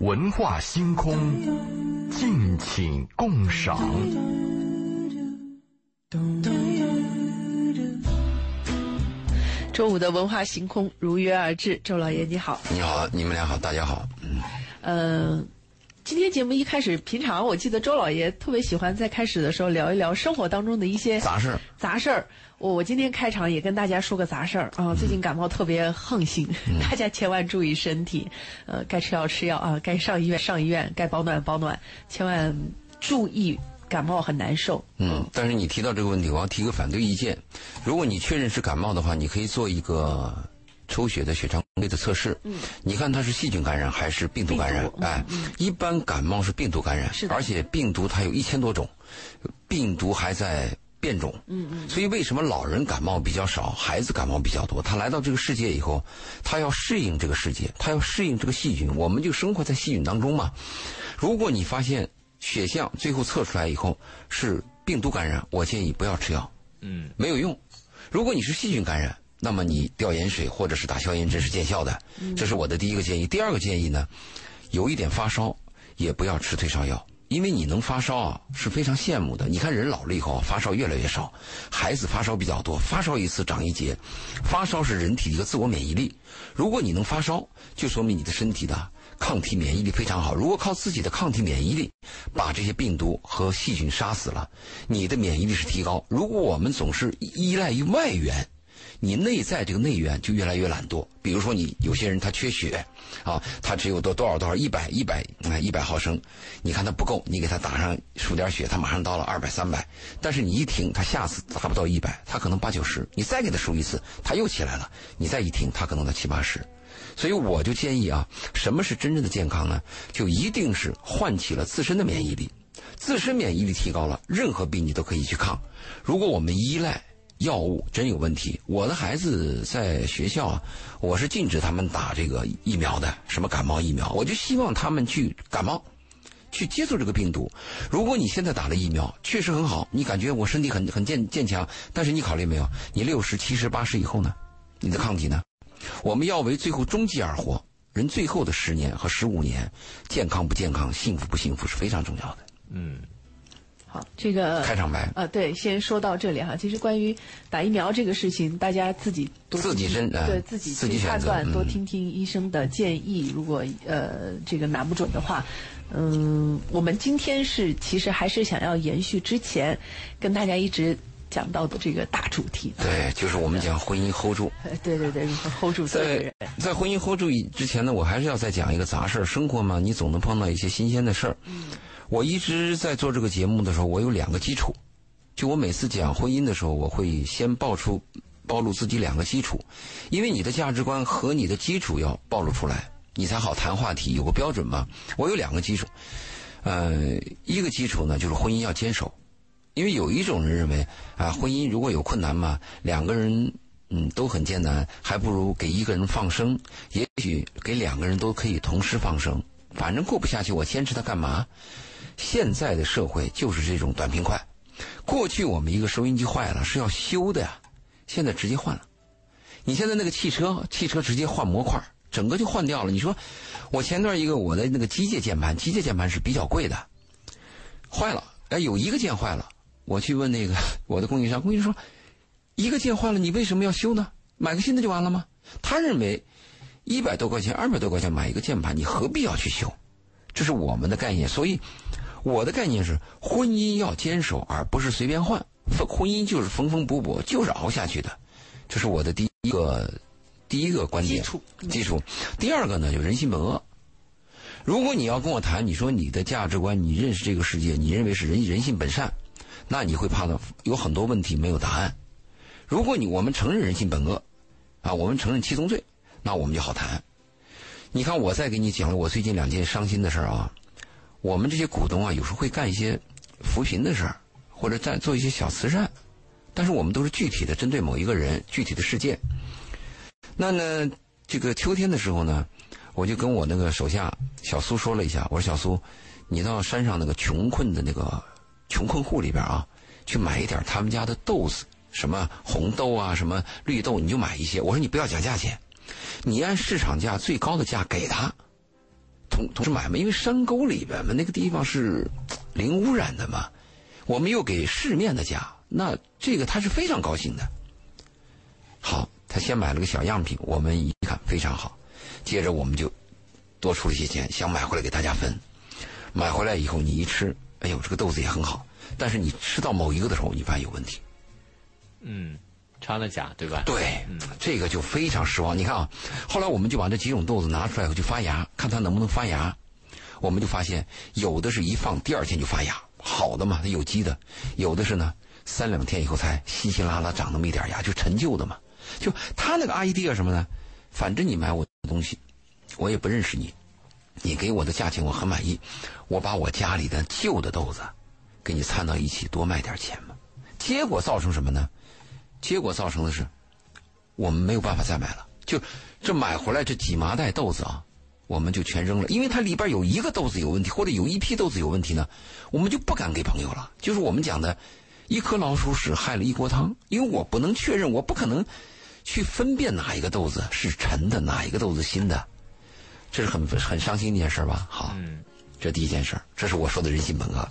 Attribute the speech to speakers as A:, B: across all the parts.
A: 文化星空，敬请共赏。
B: 周五的文化星空如约而至，周老爷你好。
C: 你好，你们俩好，大家好。嗯，
B: 呃，今天节目一开始，平常我记得周老爷特别喜欢在开始的时候聊一聊生活当中的一些
C: 杂事儿。
B: 杂事儿，我我今天开场也跟大家说个杂事儿啊，最近感冒特别横行，大家千万注意身体，呃，该吃药吃药啊，该上医院上医院，该保暖保暖，千万注意感冒很难受。
C: 嗯，但是你提到这个问题，我要提个反对意见。如果你确认是感冒的话，你可以做一个抽血的血常规的测试。
B: 嗯，
C: 你看它是细菌感染还是病毒感染哎，一般感冒是病毒感染，
B: 是
C: 而且病毒它有一千多种，病毒还在变种。
B: 嗯嗯，
C: 所以为什么老人感冒比较少，孩子感冒比较多？他来到这个世界以后，他要适应这个世界，他要适应这个细菌，我们就生活在细菌当中嘛。如果你发现血象最后测出来以后是病毒感染，我建议不要吃药，
D: 嗯，
C: 没有用。如果你是细菌感染，那么你吊盐水或者是打消炎针是见效的，这是我的第一个建议。第二个建议呢，有一点发烧也不要吃退烧药。因为你能发烧啊，是非常羡慕的。你看人老了以后发烧越来越少，孩子发烧比较多，发烧一次长一节。发烧是人体的一个自我免疫力。如果你能发烧，就说明你的身体的抗体免疫力非常好。如果靠自己的抗体免疫力把这些病毒和细菌杀死了，你的免疫力是提高。如果我们总是依赖于外源，你内在这个内源就越来越懒惰。比如说，你有些人他缺血，啊，他只有多多少多少一百一百啊一百毫升，你看他不够，你给他打上输点血，他马上到了二百三百。但是你一停，他下次达不到一百，他可能八九十，你再给他输一次，他又起来了，你再一停，他可能到七八十。所以我就建议啊，什么是真正的健康呢？就一定是唤起了自身的免疫力，自身免疫力提高了，任何病你都可以去抗。如果我们依赖，药物真有问题。我的孩子在学校啊，我是禁止他们打这个疫苗的，什么感冒疫苗，我就希望他们去感冒，去接触这个病毒。如果你现在打了疫苗，确实很好，你感觉我身体很很健健强，但是你考虑没有，你六十七十八十以后呢，你的抗体呢？我们要为最后终极而活，人最后的十年和十五年，健康不健康、幸福不幸福是非常重要的。
D: 嗯，
B: 好，这个
C: 开场白
B: 啊，对，先说到这里哈。其实关于打疫苗这个事情，大家自己多
C: 自己
B: 听
C: 身哎
B: 对自己
C: 自己
B: 去判断，
C: 嗯
B: 多听听医生的建议。如果呃这个拿不准的话，嗯，我们今天是其实还是想要延续之前跟大家一直讲到的这个大主题。
C: 对，就是我们讲婚姻 hold 住。
B: 呃对对对，如何 hold 住
C: 在
B: 人。
C: 在婚姻 hold 住以之前呢，我还是要再讲一个杂事儿。生活嘛，你总能碰到一些新鲜的事儿。
B: 嗯
C: 我一直在做这个节目的时候，我有两个基础。就我每次讲婚姻的时候，我会先爆出、暴露自己两个基础，因为你的价值观和你的基础要暴露出来，你才好谈话题，有个标准嘛。我有两个基础，呃，一个基础呢就是婚姻要坚守，因为有一种人认为啊，婚姻如果有困难嘛，两个人嗯都很艰难，还不如给一个人放生，也许给两个人都可以同时放生，反正过不下去，我坚持它干嘛？现在的社会就是这种短平快。过去我们一个收音机坏了是要修的呀，现在直接换了。你现在那个汽车，汽车直接换模块，整个就换掉了。你说，我前段一个我的那个机械键盘，机械键盘是比较贵的，坏了，哎，有一个键坏了，我去问那个 我的供应商，供应商说，一个键坏了，你为什么要修呢？买个新的就完了吗？他认为，一百多块钱、二百多块钱买一个键盘，你何必要去修？这是我们的概念，所以我的概念是，婚姻要坚守，而不是随便换。婚婚姻就是缝缝补补，就是熬下去的，这是我的第一个第一个观点
B: 基础
C: 基础。第二个呢，就人性本恶。如果你要跟我谈，你说你的价值观，你认识这个世界，你认为是人人性本善，那你会怕的有很多问题没有答案。如果你我们承认人性本恶，啊，我们承认七宗罪，那我们就好谈。你看，我再给你讲了我最近两件伤心的事儿啊。我们这些股东啊，有时候会干一些扶贫的事儿，或者在做一些小慈善，但是我们都是具体的针对某一个人、具体的事件。那呢，这个秋天的时候呢，我就跟我那个手下小苏说了一下，我说小苏，你到山上那个穷困的那个穷困户里边啊，去买一点他们家的豆子，什么红豆啊，什么绿豆，你就买一些。我说你不要讲价钱，你按市场价最高的价给他，同同时买嘛，因为山沟里边嘛，那个地方是零污染的嘛，我们又给市面的价，那这个他是非常高兴的。好，他先买了个小样品，我们一看非常好，接着我们就多出了些钱，想买回来给大家分。买回来以后你一吃，哎呦，这个豆子也很好，但是你吃到某一个的时候，你发现有问题。
D: 嗯，掺了假，对吧？
C: 对，这个就非常失望。你看啊，后来我们就把这几种豆子拿出来以后就发芽，看它能不能发芽。我们就发现有的是一放第二天就发芽，好的嘛，它有机的；有的是呢，三两天以后才稀稀拉拉长那么一点芽，就陈旧的嘛。就他那个 idea 什么呢？反正你买我的东西，我也不认识你，你给我的价钱我很满意，我把我家里的旧的豆子给你掺到一起，多卖点钱嘛。结果造成什么呢？结果造成的是，我们没有办法再买了。就这买回来这几麻袋豆子啊，我们就全扔了，因为它里边有一个豆子有问题，或者有一批豆子有问题呢，我们就不敢给朋友了。就是我们讲的，一颗老鼠屎害了一锅汤，因为我不能确认，我不可能去分辨哪一个豆子是陈的，哪一个豆子新的，这是很很伤心的一件事吧？好，这第一件事这是我说的人性本恶。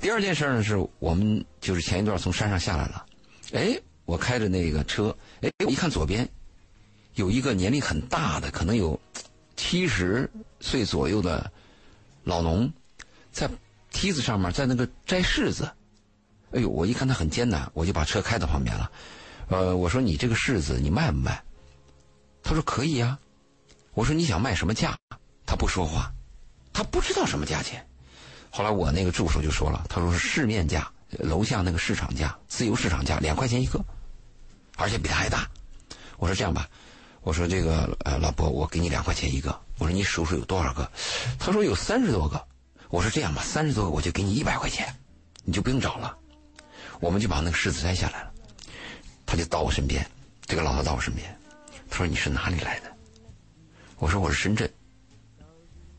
C: 第二件事呢，是我们就是前一段从山上下来了，哎，我开着那个车，哎，我一看左边有一个年龄很大的，可能有七十岁左右的老农，在梯子上面在那个摘柿子，哎呦，我一看他很艰难，我就把车开到旁边了，呃，我说你这个柿子你卖不卖？他说可以呀。我说你想卖什么价？他不说话，他不知道什么价钱。后来我那个助手就说了，他说是市面价，楼下那个市场价，自由市场价两块钱一个，而且比他还大。我说这样吧，我说这个呃老伯，我给你两块钱一个。我说你数数有多少个？他说有三十多个。我说这样吧，三十多个我就给你一百块钱，你就不用找了。我们就把那个柿子摘下来了，他就到我身边，这个老头到我身边，他说你是哪里来的？我说我是深圳。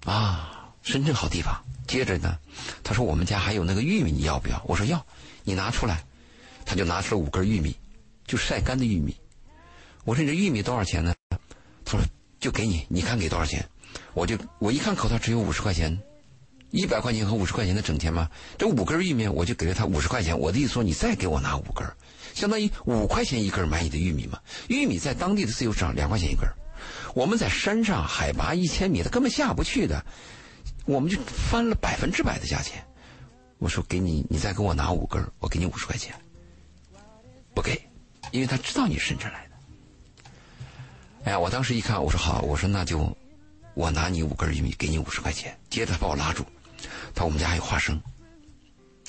C: 啊，深圳好地方。接着呢，他说我们家还有那个玉米，你要不要？我说要，你拿出来。他就拿出了五根玉米，就晒干的玉米。我说你这玉米多少钱呢？他说就给你，你看给多少钱？我就我一看口袋只有五十块钱，一百块钱和五十块钱的整钱吗？这五根玉米我就给了他五十块钱。我的意思说你再给我拿五根，相当于五块钱一根买你的玉米嘛。玉米在当地的自由市场两块钱一根，我们在山上海拔一千米，他根本下不去的。我们就翻了百分之百的价钱，我说给你，你再给我拿五根我给你五十块钱。不给，因为他知道你是深圳来的。哎呀，我当时一看，我说好，我说那就我拿你五根玉米，给你五十块钱。接着他把我拉住，他说我们家还有花生。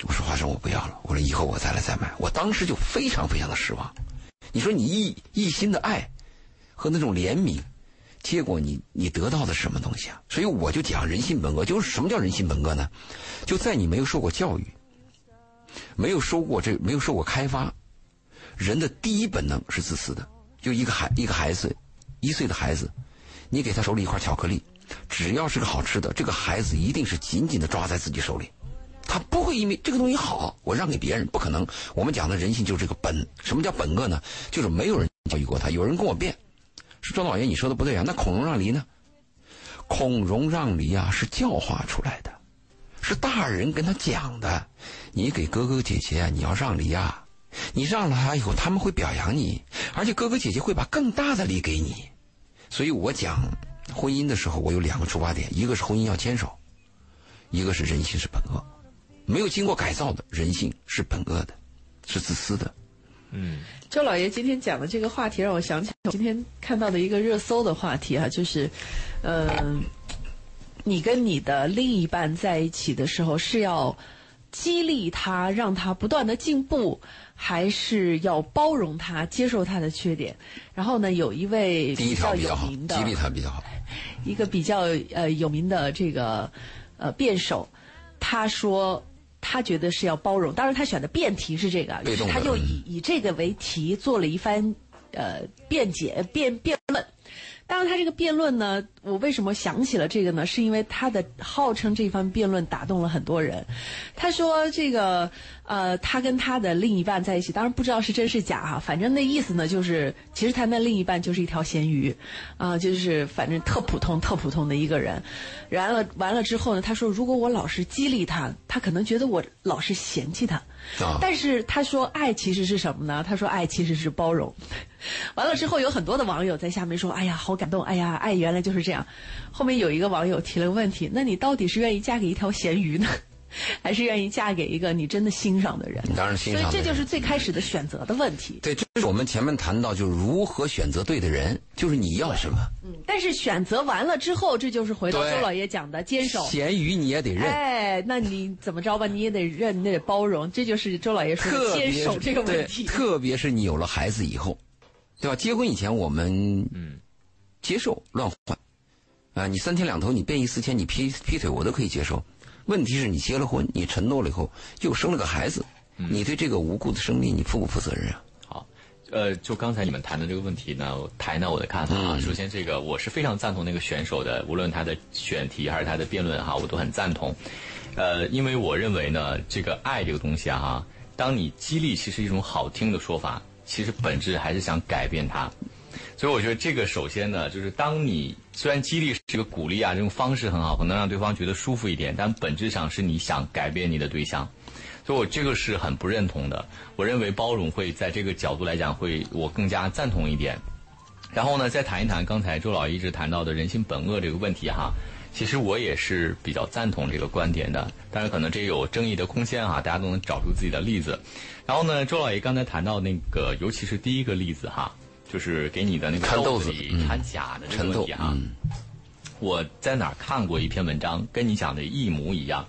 C: 我说花生我不要了，我说以后我再来再买。我当时就非常非常的失望。你说你一一心的爱和那种怜悯。结果你你得到的是什么东西啊？所以我就讲人性本恶，就是什么叫人性本恶呢？就在你没有受过教育，没有受过这没有受过开发，人的第一本能是自私的。就一个孩一个孩子，一岁的孩子，你给他手里一块巧克力，只要是个好吃的，这个孩子一定是紧紧的抓在自己手里，他不会因为这个东西好，我让给别人，不可能。我们讲的人性就是这个本，什么叫本恶呢？就是没有人教育过他，有人跟我辩。是庄老爷，你说的不对啊！那孔融让梨呢？孔融让梨啊，是教化出来的，是大人跟他讲的。你给哥哥姐姐啊，你要让梨啊，你让了他以后，他们会表扬你，而且哥哥姐姐会把更大的梨给你。所以我讲婚姻的时候，我有两个出发点：一个是婚姻要坚守，一个是人性是本恶，没有经过改造的人性是本恶的，是自私的。
D: 嗯，
B: 周老爷今天讲的这个话题让我想起今天看到的一个热搜的话题哈，就是，嗯，你跟你的另一半在一起的时候是要激励他，让他不断的进步，还是要包容他，接受他的缺点？然后呢，有一位比较有名的
C: 激励他比较好，
B: 一个比较呃有名的这个呃辩手，他说。他觉得是要包容，当然他选的辩题是这个，于是他就以以这个为题做了一番呃辩解辩辩论。当然，他这个辩论呢，我为什么想起了这个呢？是因为他的号称这番辩论打动了很多人。他说这个呃，他跟他的另一半在一起，当然不知道是真是假哈，反正那意思呢，就是其实他那另一半就是一条咸鱼，啊、就是反正特普通、特普通的一个人。然了，完了之后呢，他说，如果我老是激励他，他可能觉得我老是嫌弃他。
C: 啊
B: 但是他说，爱其实是什么呢？他说，爱其实是包容。完了之后，有很多的网友在下面说：“哎呀，好感动！哎呀，爱原来就是这样。”后面有一个网友提了个问题：“那你到底是愿意嫁给一条咸鱼呢，还是愿意嫁给一个你真的欣赏的人？”
C: 当然欣赏
B: 所以
C: 赏
B: 这就是最开始的选择的问题。
C: 对，这是我们前面谈到，就是如何选择对的人，就是你要什么。
B: 嗯，但是选择完了之后，这就是回到周老爷讲的坚守。
C: 咸鱼你也得认，
B: 哎，那你怎么着吧？你也得认，你得包容，这就是周老爷说的坚守这个问题。
C: 特别是你有了孩子以后，对吧？结婚以前我们
D: 嗯
C: 接受乱换，啊、你三天两头你变一四千，你劈劈腿我都可以接受。问题是你结了婚，你承诺了以后又生了个孩子，
D: 嗯
C: 你对这个无辜的生命你负不负责任啊？
D: 好，呃，就刚才你们谈的这个问题呢，我谈谈我的看法啊。首先，这个我是非常赞同那个选手的，无论他的选题还是他的辩论哈，我都很赞同。呃，因为我认为呢，这个爱这个东西啊哈，当你激励其实一种好听的说法，其实本质还是想改变他。所以我觉得这个首先呢，就是当你虽然激励是个鼓励啊，这种方式很好，可能让对方觉得舒服一点，但本质上是你想改变你的对象。所以我这个是很不认同的。我认为包容会在这个角度来讲会我更加赞同一点。然后呢，再谈一谈刚才周老一直谈到的人性本恶这个问题哈。其实我也是比较赞同这个观点的，当然可能这有争议的空间哈，大家都能找出自己的例子。然后呢，周老爷刚才谈到那个，尤其是第一个例子哈，就是给你的那个
C: 掺豆子
D: 掺假的那个
C: 豆
D: 问题，啊。
C: 嗯，
D: 我在哪儿看过一篇文章，跟你讲的一模一样，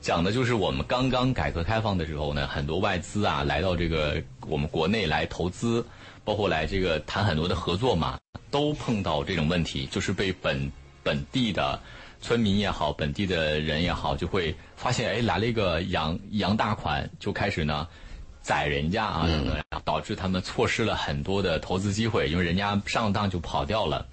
D: 讲的就是我们刚刚改革开放的时候呢，很多外资啊来到这个我们国内来投资，包括来这个谈很多的合作嘛，都碰到这种问题，就是被本本地的村民也好，本地的人也好，就会发现哎来了一个洋洋大款，就开始呢。宰人家啊，等等，导致他们错失了很多的投资机会，因为人家上当就跑掉了。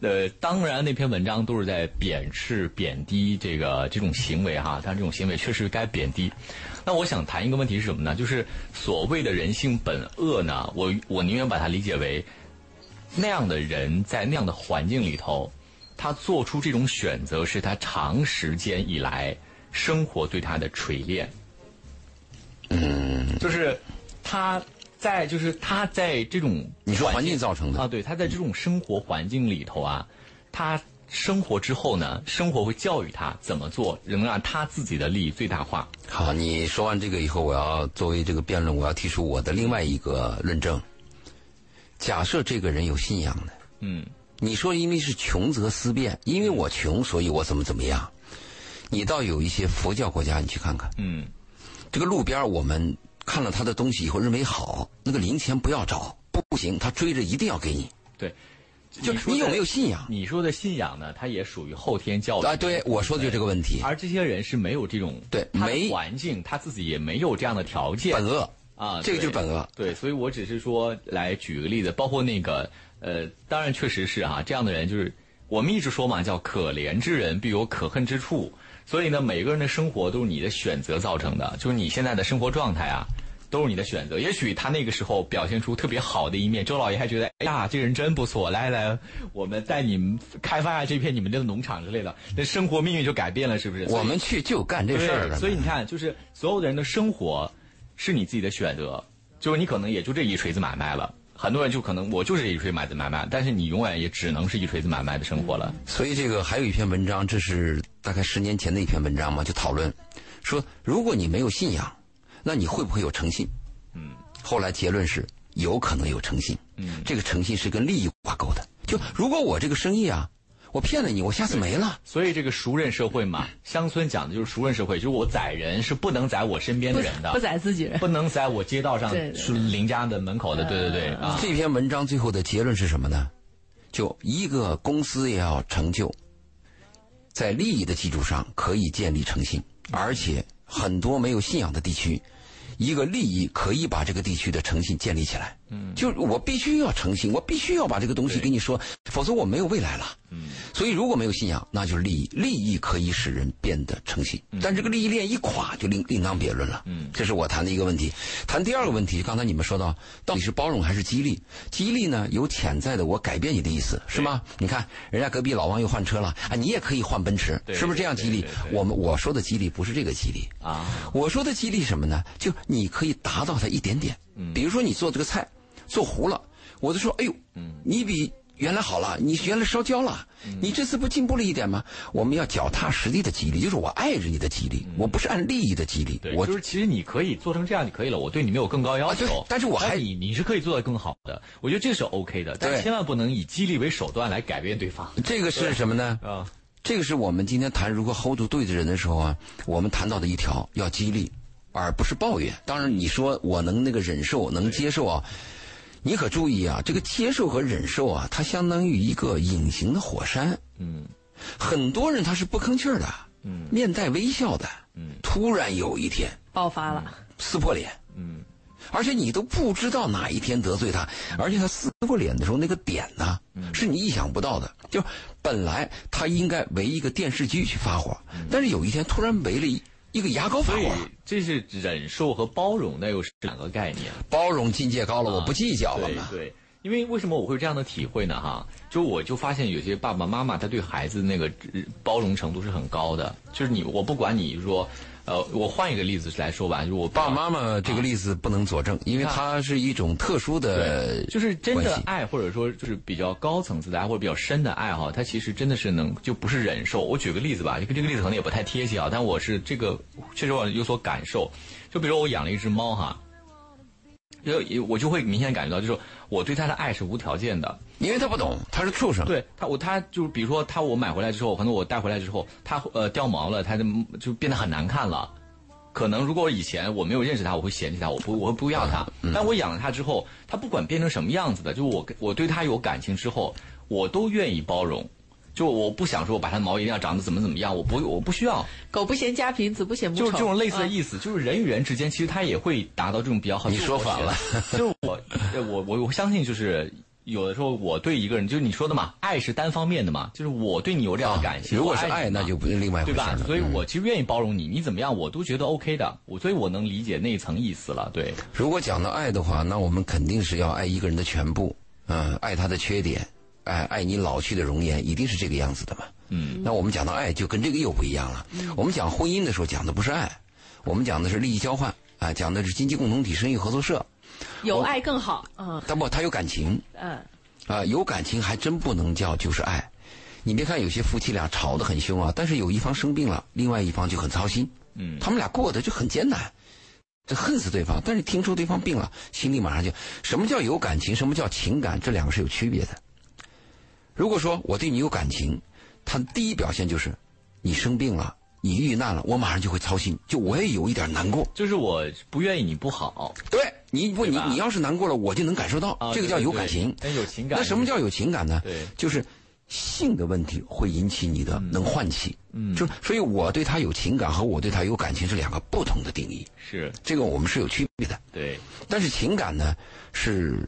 D: 呃，当然那篇文章都是在贬斥、贬低这个这种行为哈，但这种行为确实该贬低。那我想谈一个问题是什么呢？就是所谓的人性本恶呢，我我宁愿把它理解为那样的人在那样的环境里头，他做出这种选择是他长时间以来生活对他的锤炼。嗯，就是他在就是他在这种
C: 你说环境造成的
D: 啊，对，他在这种生活环境里头啊，他生活之后呢，生活会教育他怎么做，能让他自己的利益最大化。
C: 好，你说完这个以后，我要作为这个辩论，我要提出我的另外一个论证。假设这个人有信仰的，
D: 嗯
C: 你说因为是穷则思变，因为我穷，所以我怎么怎么样。你到有一些佛教国家，你去看看，
D: 嗯
C: 这个路边我们看了他的东西以后认为好，那个零钱不要找，不行，他追着一定要给你。
D: 对，
C: 就
D: 你
C: 有没有信仰
D: 你说的信仰呢，它也属于后天教育
C: 啊？对，我说的就这个问题，
D: 而这些人是没有这种
C: 对没
D: 环境，他自己也没有这样的条件
C: 本恶
D: 啊，
C: 这个就是本恶。
D: 对，所以我只是说来举个例子，包括那个呃，当然确实是哈、这样的人就是我们一直说嘛，叫可怜之人必有可恨之处。所以呢，每个人的生活都是你的选择造成的，就是你现在的生活状态啊，都是你的选择。也许他那个时候表现出特别好的一面，周老爷还觉得，哎呀，这个人真不错，来来，我们带你们开发下这片你们的农场之类的，那生活命运就改变了，是不是？
C: 我们去就干这事儿，了。
D: 所以你看，就是所有的人的生活是你自己的选择，就是你可能也就这一锤子买卖了。很多人就可能我就是一锤买子买卖，但是你永远也只能是一锤子买卖的生活了。
C: 所以这个还有一篇文章，这是大概十年前的一篇文章嘛，就讨论说，如果你没有信仰，那你会不会有诚信？
D: 嗯，
C: 后来结论是有可能有诚信。
D: 嗯，
C: 这个诚信是跟利益挂钩的。就如果我这个生意啊，我骗了你，我下次没了。
D: 所以这个熟人社会嘛，乡村讲的就是熟人社会，就是我宰人是不能宰我身边的人的，
B: 不宰自己人
D: 不能宰我街道上是邻家的门口的，对对对啊。
C: 这篇文章最后的结论是什么呢？就一个公司也要成就，在利益的基础上可以建立诚信，而且很多没有信仰的地区，一个利益可以把这个地区的诚信建立起来。嗯，就我必须要诚信，我必须要把这个东西给你说，否则我没有未来了。嗯，所以如果没有信仰，那就是利益，利益可以使人变得诚信，但这个利益链一垮，就另另当别论了。嗯，这是我谈的一个问题。谈第二个问题，刚才你们说到，到底是包容还是激励？激励呢，有潜在的我改变你的意思，是吗？你看人家隔壁老王又换车了啊，你也可以换奔驰，是不是这样激励？我们我说的激励不是这个激励啊，我说的激励什么呢？就你可以达到它一点点，比如说你做这个菜做糊了，我就说哎呦，你比。原来好了，你原来烧焦了，你这次不进步了一点吗？我们要脚踏实地的激励，就是我爱着你的激励，我不是按利益的激励。我
D: 就是其实你可以做成这样就可以了，我对你没有更高要求。
C: 但是我还
D: 你你是可以做得更好的，我觉得这是 OK 的，但千万不能以激励为手段来改变对方。
C: 这个是什么呢？啊，这个是我们今天谈如何 hold 住对的人的时候啊，我们谈到的一条要激励，而不是抱怨。当然你说我能那个忍受能接受啊。你可注意啊，这个接受和忍受啊，它相当于一个隐形的火山。嗯，很多人他是不吭气儿的，嗯，面带微笑的，嗯，突然有一天
B: 爆发了，
C: 撕破脸，嗯，而且你都不知道哪一天得罪他，而且他撕破脸的时候那个点呢，是你意想不到的。就本来他应该围一个电视剧去发火，但是有一天突然围了一。一个牙膏法官，
D: 这是忍受和包容，那又是两个概念。
C: 包容境界高了，我不计较了嘛。
D: 对，因为为什么我会这样的体会呢？哈，就我就发现有些爸爸妈妈他对孩子那个包容程度是很高的，就是你我不管你说。呃，我换一个例子来说吧，就我
C: 爸爸妈妈这个例子不能佐证，因为它是一种特殊的，
D: 就是真的爱，或者说就是比较高层次的爱或者比较深的爱哈，它其实真的是能就不是忍受。我举个例子吧，这个这个例子可能也不太贴切啊，但我是这个确实我有所感受。就比如我养了一只猫哈。就我就会明显感觉到，就是我对它的爱是无条件的，
C: 因为他不懂，他是畜生。
D: 对他，我他就是比如说他我买回来之后，可能我带回来之后，他呃掉毛了，他就就变得很难看了。可能如果以前我没有认识他，我会嫌弃他，我不我会不要他。但我养了他之后，他不管变成什么样子的，就我我对他有感情之后，我都愿意包容。就我不想说，我把它的毛一定要长得怎么怎么样，我不我不需要。
B: 狗不嫌家贫，子不嫌母
D: 丑。就是这种类似的意思，就是人与人之间，其实他也会达到这种比较好。
C: 你说反了，
D: 就是我我我我相信，就是有的时候我对一个人，就是你说的嘛，爱是单方面的嘛，就是我对你有这样的感情。
C: 如果是爱，那就不是另外一回
D: 事了。对吧？所以我其实愿意包容你，你怎么样我都觉得 OK 的。我所以我能理解那一层意思了。对。
C: 如果讲到爱的话，那我们肯定是要爱一个人的全部，嗯，爱他的缺点。爱爱你老去的容颜，一定是这个样子的嘛？嗯，那我们讲到爱，就跟这个又不一样了。我们讲婚姻的时候，讲的不是爱，我们讲的是利益交换啊，讲的是经济共同体、生意合作社。
B: 有爱更好啊！
C: 但不，他有感情。嗯。啊，有感情还真不能叫就是爱。你别看有些夫妻俩吵得很凶啊，但是有一方生病了，另外一方就很操心。嗯。他们俩过得就很艰难，这恨死对方，但是听说对方病了，心里马上就什么叫有感情，什么叫情感，这两个是有区别的。如果说我对你有感情，他第一表现就是，你生病了，你遇难了，我马上就会操心，就我也有一点难过。
D: 就是我不愿意你不好。
C: 对，你不你你要是难过了，我就能感受到，这个叫有感情。
D: 有情感。
C: 那什么叫有情感呢？对，就是性的问题会引起你的能唤起。嗯。就所以我对他有情感和我对他有感情是两个不同的定义。
D: 是。
C: 这个我们是有区别的。
D: 对。
C: 但是情感呢是。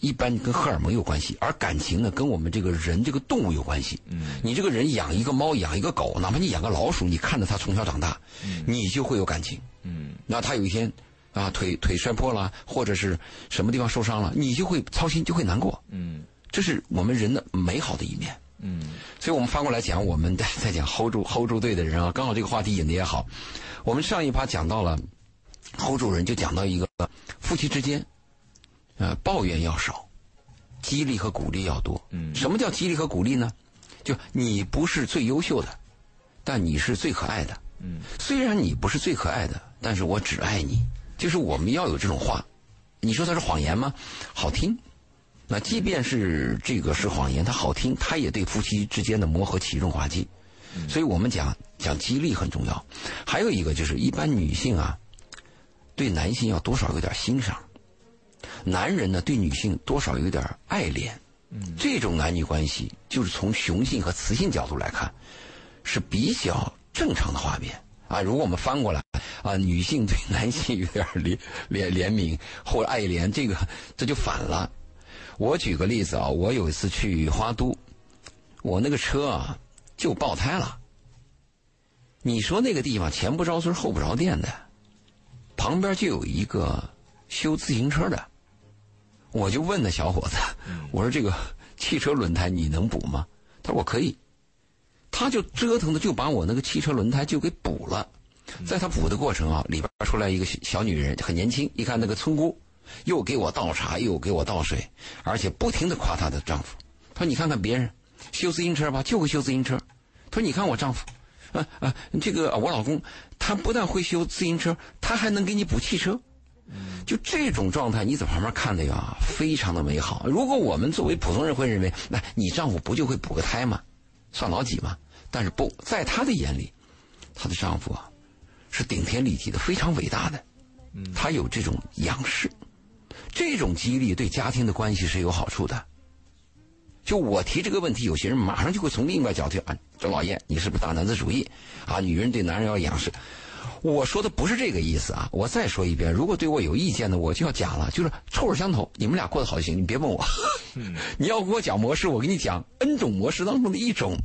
C: 一般跟荷尔蒙有关系，而感情呢，跟我们这个人这个动物有关系。嗯，你这个人养一个猫，养一个狗，哪怕你养个老鼠，你看着它从小长大，嗯，你就会有感情。嗯，那它有一天啊，腿腿摔破了，或者是什么地方受伤了，你就会操心，就会难过。嗯，这是我们人的美好的一面。嗯，所以我们翻过来讲，我们在 在讲 hold 住 hold 住队的人啊，刚好这个话题引的也好。我们上一趴讲到了 hold 住人，就讲到一个夫妻之间。呃，抱怨要少，激励和鼓励要多。嗯，什么叫激励和鼓励呢？就你不是最优秀的，但你是最可爱的。嗯，虽然你不是最可爱的，但是我只爱你。就是我们要有这种话。你说它是谎言吗？好听。那即便是这个是谎言，它好听，它也对夫妻之间的磨合起润滑剂。所以我们讲讲激励很重要。还有一个就是，一般女性啊，对男性要多少有点欣赏。男人呢，对女性多少有点爱怜，这种男女关系，就是从雄性和雌性角度来看，是比较正常的画面。啊，如果我们翻过来啊，女性对男性有点怜 怜怜悯或者爱怜，这个这就反了。我举个例子啊，我有一次去花都，我那个车啊就爆胎了。你说那个地方前不着村后不着店的，旁边就有一个修自行车的，我就问那小伙子，我说这个汽车轮胎你能补吗？他说我可以。他就折腾的就把我那个汽车轮胎就给补了，在他补的过程啊，里边出来一个小女人，很年轻，一看那个村姑，又给我倒茶，又给我倒水，而且不停的夸她的丈夫。她说：“你看看别人修自行车吧，就会修自行车。”她说：“你看我丈夫，啊啊，这个我老公，他不但会修自行车，他还能给你补汽车。”就这种状态，你在旁边看的呀，非常的美好。如果我们作为普通人会认为，那你丈夫不就会补个胎吗？算老几吗？但是不在她的眼里，她的丈夫啊是顶天立地的，非常伟大的。他有这种仰视，这种激励对家庭的关系是有好处的。就我提这个问题，有些人马上就会从另外角度啊，周老爷，你是不是大男子主义啊？女人对男人要仰视。我说的不是这个意思啊！我再说一遍，如果对我有意见的，我就要讲了，就是臭味相投，你们俩过得好就行，你别问我。你要给我讲模式，我给你讲 N 种模式当中的一种。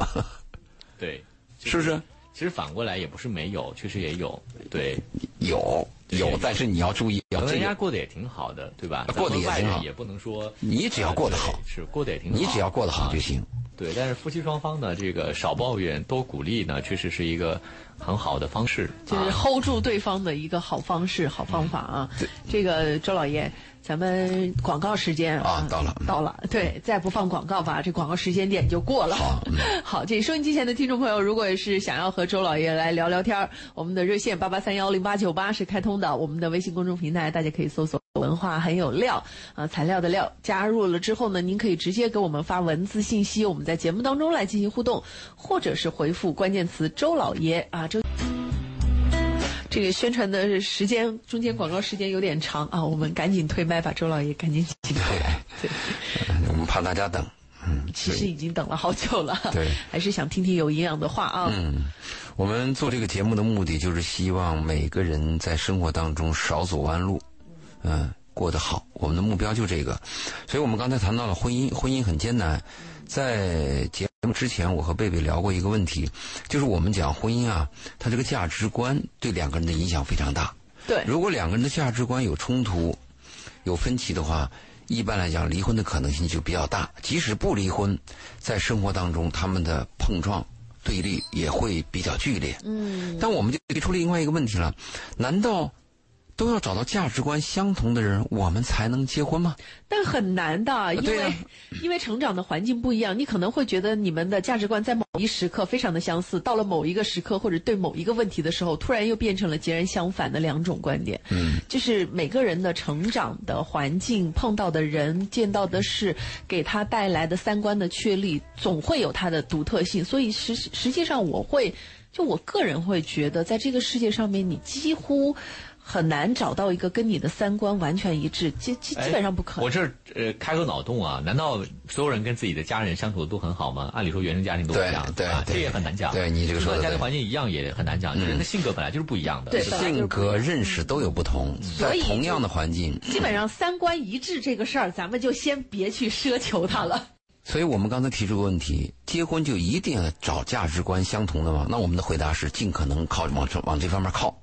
D: 对，
C: 是不是？
D: 其实反过来也不是没有，确实也有。对，
C: 有有，但是你要注意，要
D: 人家过得也挺好的，对吧？
C: 过得也挺好，
D: 也不能说
C: 你只要过得好，
D: 是过得也挺好。
C: 你只要过得好就行。
D: 对，但是夫妻双方呢，这个少抱怨多鼓励呢，确实是一个很好的方式，
B: 就是 hold 住对方的一个好方式、好方法啊。这个周老爷。咱们广告时间
C: 啊，到了，
B: 到了，对，再不放广告吧，这广告时间点就过了。
C: 好，
B: 好，这收音机前的听众朋友，如果是想要和周老爷来聊聊天我们的热线八八三幺零八九八是开通的，我们的微信公众平台大家可以搜索“文化很有料”啊，材料的料，加入了之后呢，您可以直接给我们发文字信息，我们在节目当中来进行互动，或者是回复关键词“周老爷”啊，周。这个宣传的时间中间广告时间有点长啊，我们赶紧退麦，吧周老爷赶紧请过来。对，
C: 我们怕大家等。嗯，
B: 其实已经等了好久了。
C: 对，
B: 还是想听听有营养的话啊。
C: 嗯，我们做这个节目的目的就是希望每个人在生活当中少走弯路，嗯，过得好。我们的目标就这个。所以我们刚才谈到了婚姻，婚姻很艰难。在节目之前，我和贝贝聊过一个问题，就是我们讲婚姻啊，它这个价值观对两个人的影响非常大。
B: 对，
C: 如果两个人的价值观有冲突、有分歧的话，一般来讲，离婚的可能性就比较大。即使不离婚，在生活当中，他们的碰撞、对立也会比较剧烈。
B: 嗯，
C: 但我们就提出了另外一个问题了：难道？都要找到价值观相同的人，我们才能结婚吗？
B: 但很难的，因为 因为成长的环境不一样，你可能会觉得你们的价值观在某一时刻非常的相似，到了某一个时刻或者对某一个问题的时候，突然又变成了截然相反的两种观点。
C: 嗯，
B: 就是每个人的成长的环境、碰到的人、见到的事，给他带来的三观的确立，总会有它的独特性。所以实实际上，我会就我个人会觉得，在这个世界上面，你几乎。很难找到一个跟你的三观完全一致，基基基本上不可能。
D: 我这呃开个脑洞啊，难道所有人跟自己的家人相处的都很好吗？按理说原生家庭都一样，
C: 对
D: 啊，这也很难讲。
C: 对你这个说的
D: 家庭环境一样也很难讲，人的性格本来就是不一样的，
B: 对
C: 性格认识都有不同，所以同样的环境，
B: 基本上三观一致这个事儿，咱们就先别去奢求它了。
C: 所以我们刚才提出个问题：结婚就一定要找价值观相同的吗？那我们的回答是尽可能靠往这往这方面靠。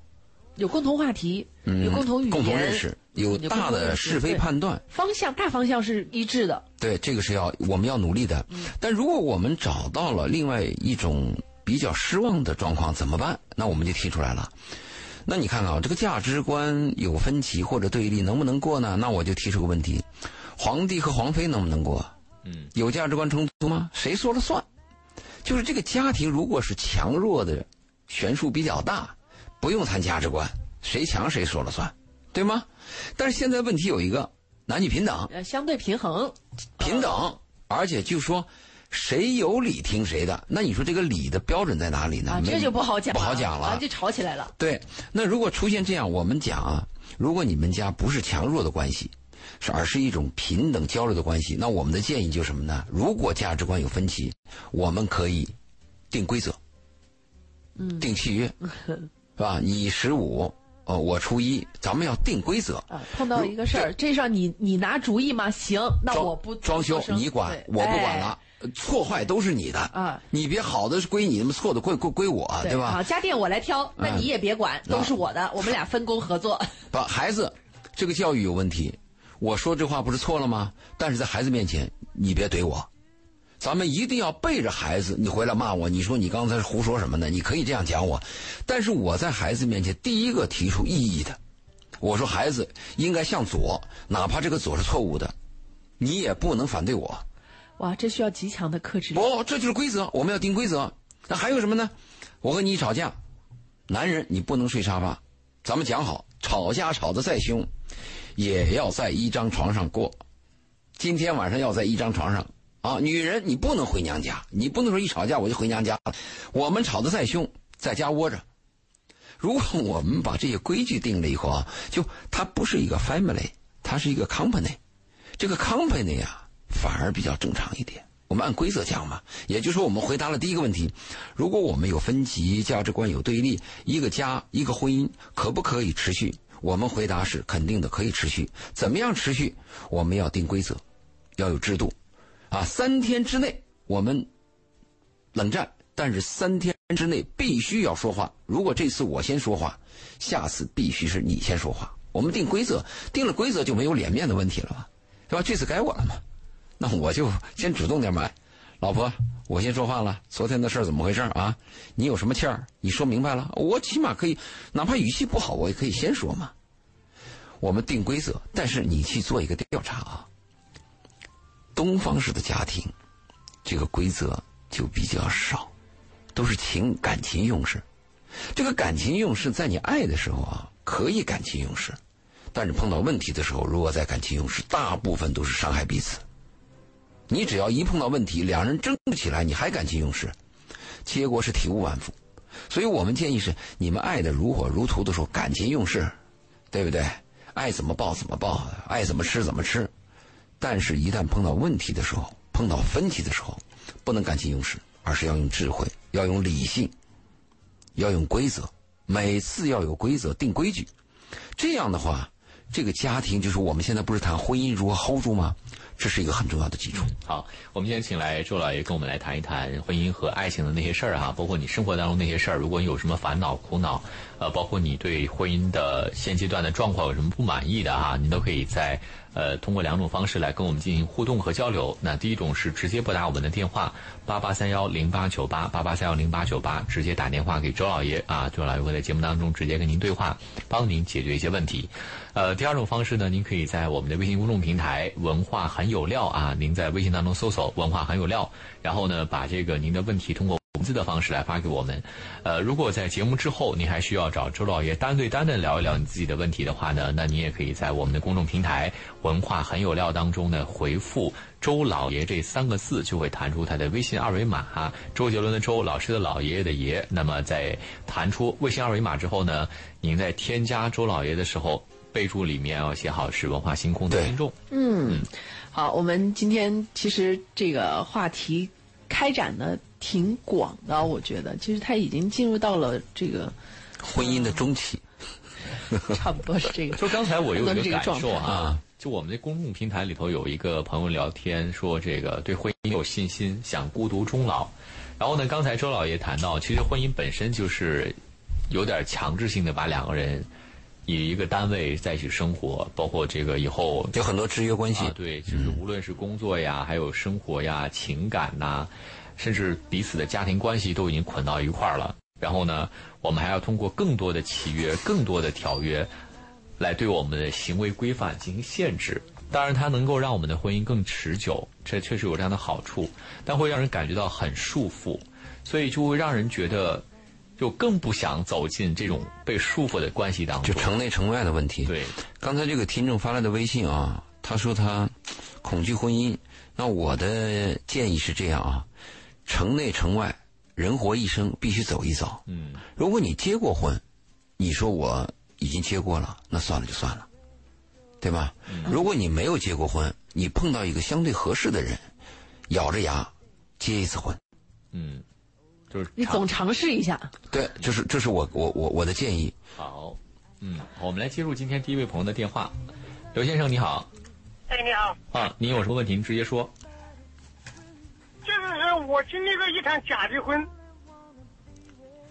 B: 有共同话题，有共同语言，
C: 共同认识，有大的是非判断，
B: 方向大方向是一致的。
C: 对，这个是要我们要努力的。但如果我们找到了另外一种比较失望的状况，怎么办？那我们就提出来了。那你看看啊，这个价值观有分歧或者对立，能不能过呢？那我就提出个问题：皇帝和皇妃能不能过？
D: 嗯，
C: 有价值观冲突吗？谁说了算？就是这个家庭如果是强弱的悬殊比较大。不用谈价值观，谁强谁说了算，对吗？但是现在问题有一个，男女平等，
B: 呃，相对平衡，
C: 平等，而且就说谁有理听谁的。那你说这个理的标准在哪里呢？
B: 啊，这就不好讲，
C: 不好讲了，
B: 就吵起来了。
C: 对，那如果出现这样，我们讲啊，如果你们家不是强弱的关系，是而是一种平等交流的关系，那我们的建议就是什么呢？如果价值观有分歧，我们可以定规则，
B: 嗯，
C: 定契约。是吧？你十五，呃，我初一，咱们要定规则。
B: 啊，碰到一个事儿，这事儿你你拿主意吗？行，那我不
C: 装修你管，我不管
B: 哎
C: 了，呃错坏都是你的
B: 啊。
C: 你别好的是归你，那么错的归归归我，对吧？
B: 好，家电我来挑，那
C: 嗯
B: 你也别管，都是我的，我们俩分工合作。
C: 把孩子这个教育有问题，我说这话不是错了吗？但是在孩子面前，你别怼我，咱们一定要背着孩子。你回来骂我，你说你刚才是胡说什么呢？你可以这样讲我，但是我在孩子面前第一个提出异议的，我说孩子应该向左，哪怕这个左是错误的，你也不能反对我。
B: 哇，这需要极强的克制力。
C: 不，这就是规则，我们要定规则。那还有什么呢？我和你吵架，男人你不能睡沙发，咱们讲好，吵架吵得再凶，也要在一张床上过。今天晚上要在一张床上啊！女人你不能回娘家，你不能说一吵架我就回娘家了。我们吵得再凶，在家窝着。如果我们把这些规矩定了以后啊，就它不是一个 family，它是一个 company。这个 company 啊，反而比较正常一点。我们按规则讲嘛，也就是说，我们回答了第一个问题：如果我们有分歧、价值观有对立，一个家、一个婚姻可不可以持续？我们回答是肯定的，可以持续。怎么样持续？我们要定规则，要有制度。啊，三天之内我们冷战，但是三天之内必须要说话。如果这次我先说话，下次必须是你先说话。我们定规则，定了规则就没有脸面的问题了嘛，对吧？这次该我了嘛，那我就先主动点买。老婆，我先说话了。昨天的事儿怎么回事啊？你有什么气儿？你说明白了，我起码可以，哪怕语气不好，我也可以先说嘛。我们定规则，但是你去做一个调查啊。东方式的家庭，这个规则就比较少，都是情感情用事。这个感情用事，在你爱的时候啊，可以感情用事，但是碰到问题的时候，如果在感情用事，大部分都是伤害彼此。你只要一碰到问题，两人争不起来，你还感情用事，结果是体无完肤。所以我们建议是，你们爱的如火如荼的时候，感情用事，对不对？爱怎么抱怎么抱，爱怎么吃怎么吃。但是，一旦碰到问题的时候，碰到分歧的时候，不能感情用事，而是要用智慧，要用理性，要用规则，每次要有规则，定规矩。这样的话，这个家庭就是我们现在不是谈婚姻如何 hold 住吗？这是一个很重要的基础。
D: 好，我们今天请来周老爷跟我们来谈一谈婚姻和爱情的那些事儿哈，包括你生活当中那些事儿。如果你有什么烦恼、苦恼，呃，包括你对婚姻的现阶段的状况有什么不满意的哈，您都可以在呃通过两种方式来跟我们进行互动和交流。那第一种是直接拨打我们的电话八八三幺零八九八八八三幺零八九八，直接打电话给周老爷啊，周老爷会在节目当中直接跟您对话，帮您解决一些问题。呃，第二种方式呢，您可以在我们的微信公众平台“文化很有料”啊，您在微信当中搜索“文化很有料”，然后呢，把这个您的问题通过文字的方式来发给我们。呃，如果在节目之后您还需要找周老爷单对单的聊一聊你自己的问题的话呢，那您也可以在我们的公众平台“文化很有料”当中呢回复“周老爷”这三个字，就会弹出他的微信二维码哈。周杰伦的周，老师的老，爷爷的爷。那么在弹出微信二维码之后呢，您在添加周老爷的时候。备注里面要写好是文化星空的听众。
B: 嗯，好，我们今天其实这个话题开展的挺广的，我觉得其实他已经进入到了这个
C: 婚姻的中期，
B: 差不多是这个。
D: 就刚才我有一个感受
B: 啊，
D: 啊，就我们的公众平台里头有一个朋友聊天说，这个对婚姻有信心，想孤独终老。然后呢，刚才周老爷谈到，其实婚姻本身就是有点强制性的把两个人。以一个单位在一起生活，包括这个以后
C: 有很多制约关系。
D: 啊、对，就是无论是工作呀，还有生活呀、情感呐，甚至彼此的家庭关系都已经捆到一块儿了。然后呢，我们还要通过更多的契约、更多的条约，来对我们的行为规范进行限制。当然，它能够让我们的婚姻更持久，这确实有这样的好处，但会让人感觉到很束缚，所以就会让人觉得。就更不想走进这种被束缚的关系当中，
C: 就城内城外的问题。
D: 对，
C: 刚才这个听众发来的微信啊，他说他恐惧婚姻。那我的建议是这样啊，城内城外，人活一生必须走一遭。
D: 嗯，
C: 如果你结过婚，你说我已经结过了，那算了就算了，对吧？
D: 嗯、
C: 如果你没有结过婚，你碰到一个相对合适的人，咬着牙结一次婚。
D: 嗯。就是
B: 你总尝试一下。
C: 对，就是这是我我我我的建议。
D: 好，嗯，好我们来接入今天第一位朋友的电话，刘先生你好，
E: 哎，你好，
D: 啊，您有什么问题您直接说。
E: 我经历过一场假离婚，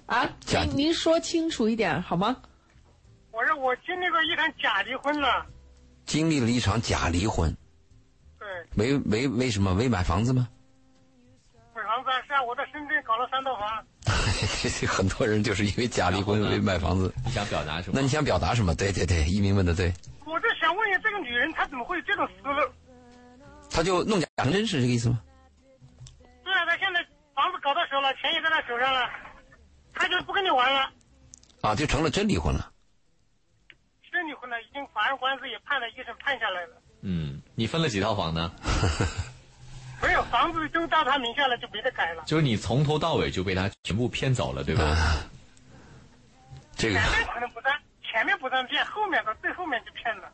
B: 啊，
C: 假
B: 您您说清楚一点好吗？
E: 我说我经历过一场假离婚了，
C: 经历了一场假离婚，
E: 对，
C: 为为为什么？为买房子吗？
E: 买房子是啊，我在深圳搞了三套房，
C: 很多人就是因为假离婚
D: 然后呢
C: 为买房子。
D: 你想表达什么？
C: 那你想表达什么？对对对，一鸣问的对，
E: 我就想问一下，这个女人她怎么会有这种思路？
C: 她就弄假成真，是这个意思吗？
E: 对啊，她现在房子搞到手了，钱也在他手上了，他就不跟你玩了，
C: 啊，就成了真离婚了。
E: 真离婚了，已经法院官司也判了，一审判下来了，
D: 嗯，你分了几套房呢？
E: 没有房子都到他名下了，就没得改了。
D: 就是你从头到尾就被他全部骗走了，对吧？
C: 这个
E: 前面可能不算，前面不算骗，后面的最后面就骗了。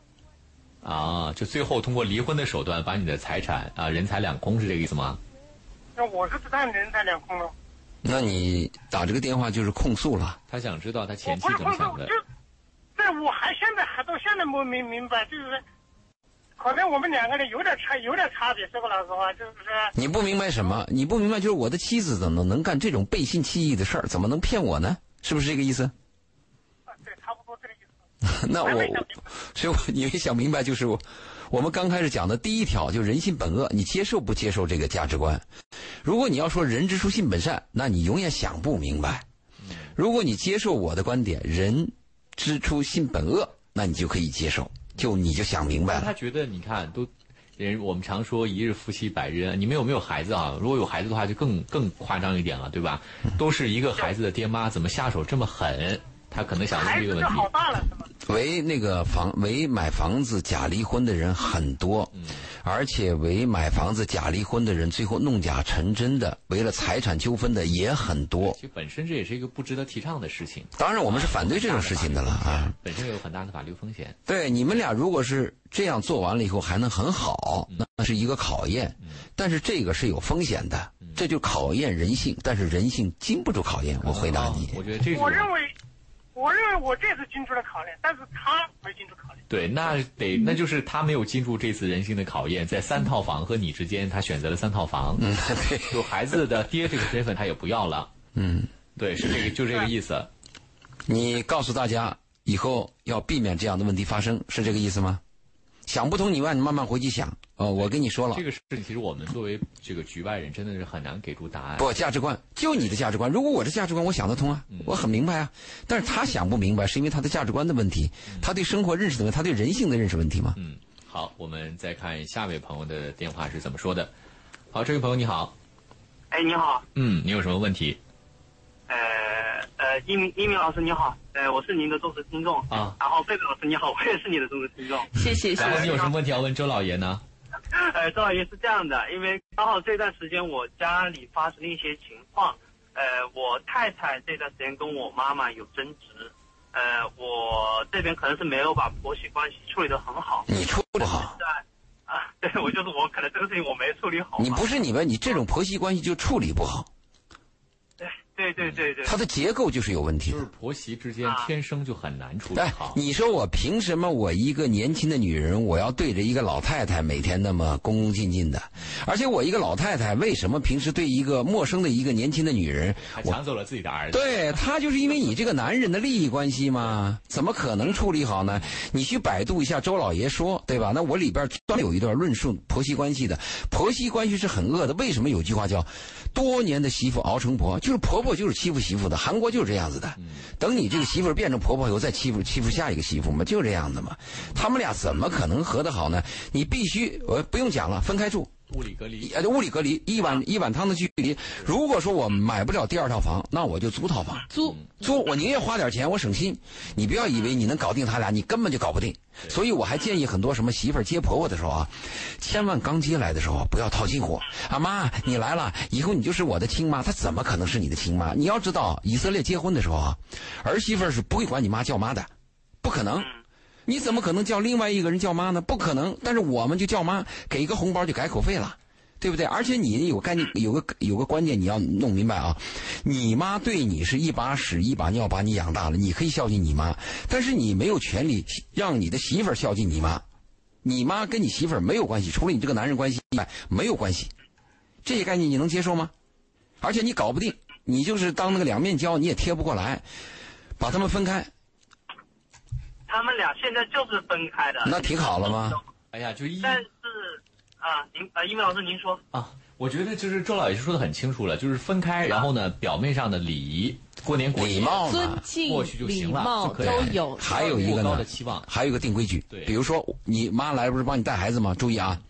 D: 啊，就最后通过离婚的手段把你的财产啊人财两空，是这个意思吗？
E: 那我是不但人财两空了，
C: 那你打这个电话就是控诉了。
D: 他想知道他前妻
E: 不是控诉，
D: 怎么想的
E: 就。对，我还现在还到现在没明明白，就是可能我们两个人有点差，有点差别。说个老实话，就是说，
C: 你不明白什么？你不明白就是我的妻子怎么能干这种背信弃义的事儿？怎么能骗我呢？是不是这个意思？
E: 啊对，差不多这个意思。
C: 那我所以我你没想明白，就是我我们刚开始讲的第一条，就人性本恶，你接受不接受这个价值观？如果你要说人之初性本善，那你永远想不明白。如果你接受我的观点，人之初性本恶，那你就可以接受，就你就想明白了。
D: 他觉得你看都。人我们常说一日夫妻百日恩，你们有没有孩子啊？如果有孩子的话，就更更夸张一点了，对吧？都是一个孩子的爹妈，怎么下手这么狠？他可能想问这个问题。
E: 好大了，是吗？
C: 为那个房为买房子假离婚的人很多，而且为买房子假离婚的人最后弄假成真的，为了财产纠纷的也很多。
D: 其实本身这也是一个不值得提倡的事情。
C: 当然，我们是反对这种事情的了啊。
D: 本身有很大的法律风险。
C: 对，你们俩如果是这样做完了以后还能很好，那是一个考验。但是这个是有风险的，这就考验人性。但是人性经不住考验。我回答你
D: 啊，我觉得这是
E: 我认为，我认为我这次经住了考验，但是他没经住考验。
D: 对，那得那就是他没有经住这次人性的考验，在三套房和你之间，他选择了三套房。嗯，
C: 对，
D: 就孩子的爹这个身份他也不要了。
C: 嗯，
D: 对，是这个，就这个意思。
C: 你告诉大家以后要避免这样的问题发生，是这个意思吗？想不通你慢你慢慢回去想。哦，我跟你说了
D: 这，个事情其实我们作为这个局外人，真的是很难给出答案。
C: 不，价值观就你的价值观。如果我的价值观，我想得通啊，我很明白啊。但是他想不明白，是因为他的价值观的问题，他对生活认识的问题，他对人性的认识问题嘛。
D: 嗯，好，我们再看下位朋友的电话是怎么说的。好，这位朋友你好，
F: 哎，你好，
D: 嗯，你有什么问题
F: 呃呃，一鸣一鸣老师你好，呃，我是您的忠实听众
D: 啊
F: 然后贝贝老师你好，我也是你的忠实听众。
B: 谢谢谢
D: 然后你。有什么问题要问周老爷呢？
F: 呃，周老爷是这样的，因为刚好这段时间我家里发生了一些情况，呃，我太太这段时间跟我妈妈有争执，呃，我这边可能是没有把婆媳关系处理得很好。
C: 你处理不好，
F: 在啊，对我就是我，可能这个事情我没处理好。
C: 你不是你们，你这种婆媳关系就处理不好，
F: 对对对对，
C: 它的结构就是有问题的
D: 就是。婆媳之间天生就很难处理
C: 哎
D: 好，。
C: 你说我凭什么？我一个年轻的女人，我要对着一个老太太每天那么恭恭敬敬的？而且我一个老太太，为什么平时对一个陌生的一个年轻的女人，
D: 抢走了自己的儿子。
C: 对她就是因为你这个男人的利益关系嘛？怎么可能处理好呢？你去百度一下周老爷说，对吧？那我里边专有一段论述婆媳关系的，婆媳关系是很恶的。为什么有句话叫“多年的媳妇熬成婆”？就是婆婆就是欺负媳妇的，韩国就是这样子的。等你这个媳妇变成婆婆以后，再欺负欺负下一个媳妇嘛，就这样的嘛。他们俩怎么可能合得好呢？你必须我不用讲了，分开住。
D: 物理隔离。
C: 呃，物理隔离，一碗一碗汤的距离。如果说我买不了第二套房，那我就租套房。
B: 租
C: 租，我宁愿花点钱，我省心。你不要以为你能搞定他俩，你根本就搞不定。所以我还建议很多什么媳妇儿接婆婆的时候啊，千万刚接来的时候啊不要套近乎。啊妈，你来了，以后你就是我的亲妈，她怎么可能是你的亲妈？你要知道，以色列结婚的时候啊，儿媳妇儿是不会管你妈叫妈的，不可能。你怎么可能叫另外一个人叫妈呢？不可能。但是我们就叫妈，给一个红包就改口费了。对不对？而且你有概念，有个有个观念你要弄明白啊，你妈对你是一把屎一把尿把你养大了，你可以孝敬你妈，但是你没有权利让你的媳妇孝敬你妈，你妈跟你媳妇没有关系，除了你这个男人关系以外没有关系，这些概念你能接受吗？而且你搞不定，你就是当那个两面胶，你也贴不过来，把他们分开，
F: 他们俩现在就是分开的。
C: 那挺好了吗？
D: 哎呀，就一
F: 但是啊，您啊，一鸣老师您说，
D: 啊，我觉得就是周老爷说的很清楚了，就是分开，然后呢，表面上的礼仪，过年过节
C: 礼貌
B: 尊
C: 嘛。
B: 敬
D: 过去就、
B: 礼
D: 行了可以
B: 都有。
C: 还有一个呢还有一个定规矩，
D: 对
C: 比如说你妈来不是帮你带孩子吗？注意啊，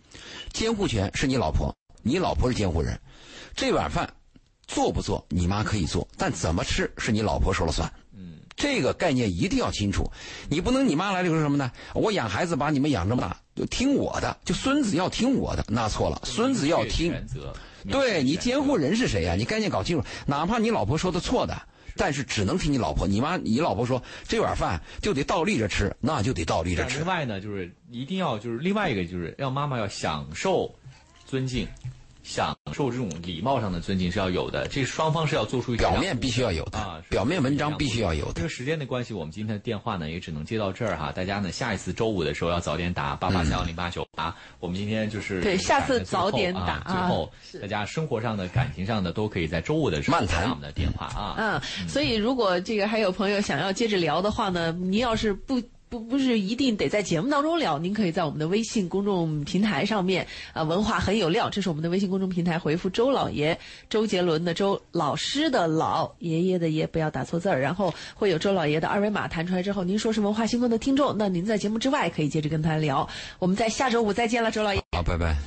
C: 监护权是你老婆，你老婆是监护人，这碗饭做不做你妈可以做，但怎么吃是你老婆说了算。
D: 嗯，
C: 这个概念一定要清楚，你不能你妈来了就说什么呢？我养孩子把你们养这么大，就听我的，就孙子要听我的，那错了，孙子要听。对你监护人是谁呀、你概念搞清楚，哪怕你老婆说的错的，但是只能听你老婆。你妈，你老婆说这碗饭就得倒立着吃，那就得倒立着吃
D: 另。外呢，就是一定要就是另外一个就是让妈妈要享受尊敬，享受这种礼貌上的尊敬是要有的，这双方是要做出一个
C: 表面必须要有的，
D: 啊，
C: 表面文章必须要有的。
D: 这个时间的关系，我们今天的电话呢也只能接到这儿哈。大家呢下一次周五的时候要早点打八八三幺零八九八。我们今天就是
B: 对下次早点打
D: 啊，
B: 啊
D: 最后
B: 是
D: 大家生活上的、感情上的都可以在周五的时候
C: 漫谈
D: 打我们的电话啊。
B: 嗯，所以如果这个还有朋友想要接着聊的话呢，您要是不。不不是一定得在节目当中聊，您可以在我们的微信公众平台上面，啊、文化很有料，这是我们的微信公众平台，回复周老爷，周杰伦的周，老师的老，爷爷的爷，不要打错字儿，然后会有周老爷的二维码弹出来之后，您说是文化星空的听众，那您在节目之外可以接着跟他聊。我们在下周五再见了，周老爷。
C: 好，拜拜。